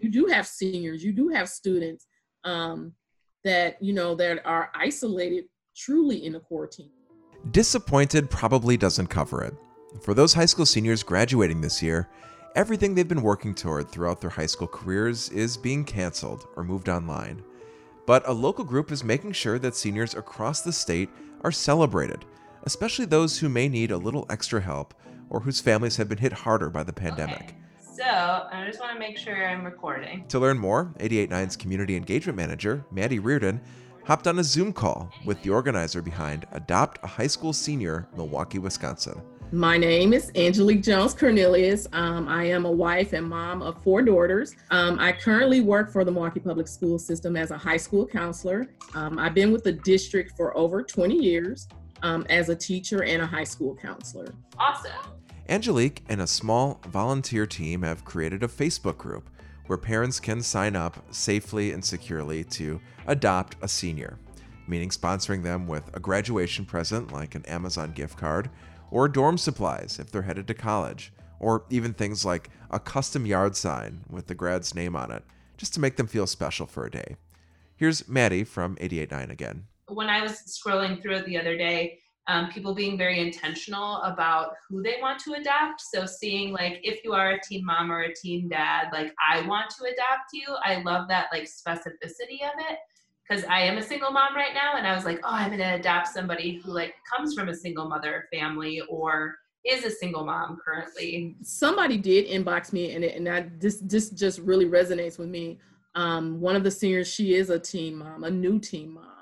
you do have seniors, you do have students um, that you know that are isolated truly in a quarantine. Disappointed probably doesn't cover it. For those high school seniors graduating this year, everything they've been working toward throughout their high school careers is being canceled or moved online. But a local group is making sure that seniors across the state are celebrated, especially those who may need a little extra help or whose families have been hit harder by the pandemic. Okay. So I just want to make sure I'm recording. To learn more, 889's community engagement manager, Maddie Reardon, hopped on a Zoom call with the organizer behind Adopt a High School Senior, Milwaukee, Wisconsin. My name is Angelique Jones Cornelius. Um, I am a wife and mom of four daughters. Um, I currently work for the Milwaukee Public School System as a high school counselor. Um, I've been with the district for over 20 years um, as a teacher and a high school counselor. Awesome. Angelique and a small volunteer team have created a Facebook group where parents can sign up safely and securely to adopt a senior, meaning sponsoring them with a graduation present like an Amazon gift card, or dorm supplies if they're headed to college, or even things like a custom yard sign with the grad's name on it, just to make them feel special for a day. Here's Maddie from 889 again. When I was scrolling through it the other day, um, people being very intentional about who they want to adopt. So seeing like if you are a teen mom or a teen dad, like I want to adopt you. I love that like specificity of it because I am a single mom right now, and I was like, oh, I'm gonna adopt somebody who like comes from a single mother family or is a single mom currently. Somebody did inbox me, and it, and I, this this just really resonates with me. Um, one of the seniors, she is a teen mom, a new teen mom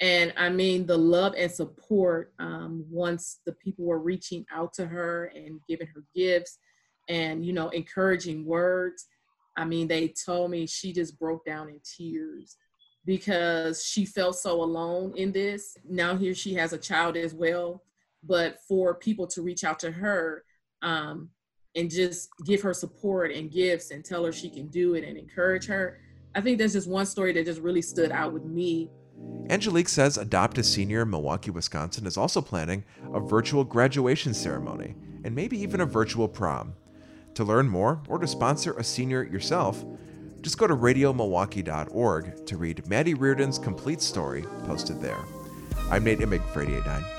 and I mean the love and support um, once the people were reaching out to her and giving her gifts and you know encouraging words. I mean they told me she just broke down in tears because she felt so alone in this. Now here she has a child as well, but for people to reach out to her um, and just give her support and gifts and tell her she can do it and encourage her. I think there's just one story that just really stood out with me Angelique says Adopt a Senior in Milwaukee, Wisconsin is also planning a virtual graduation ceremony and maybe even a virtual prom. To learn more or to sponsor a senior yourself, just go to radiomilwaukee.org to read Maddie Reardon's complete story posted there. I'm Nate Imig for 889.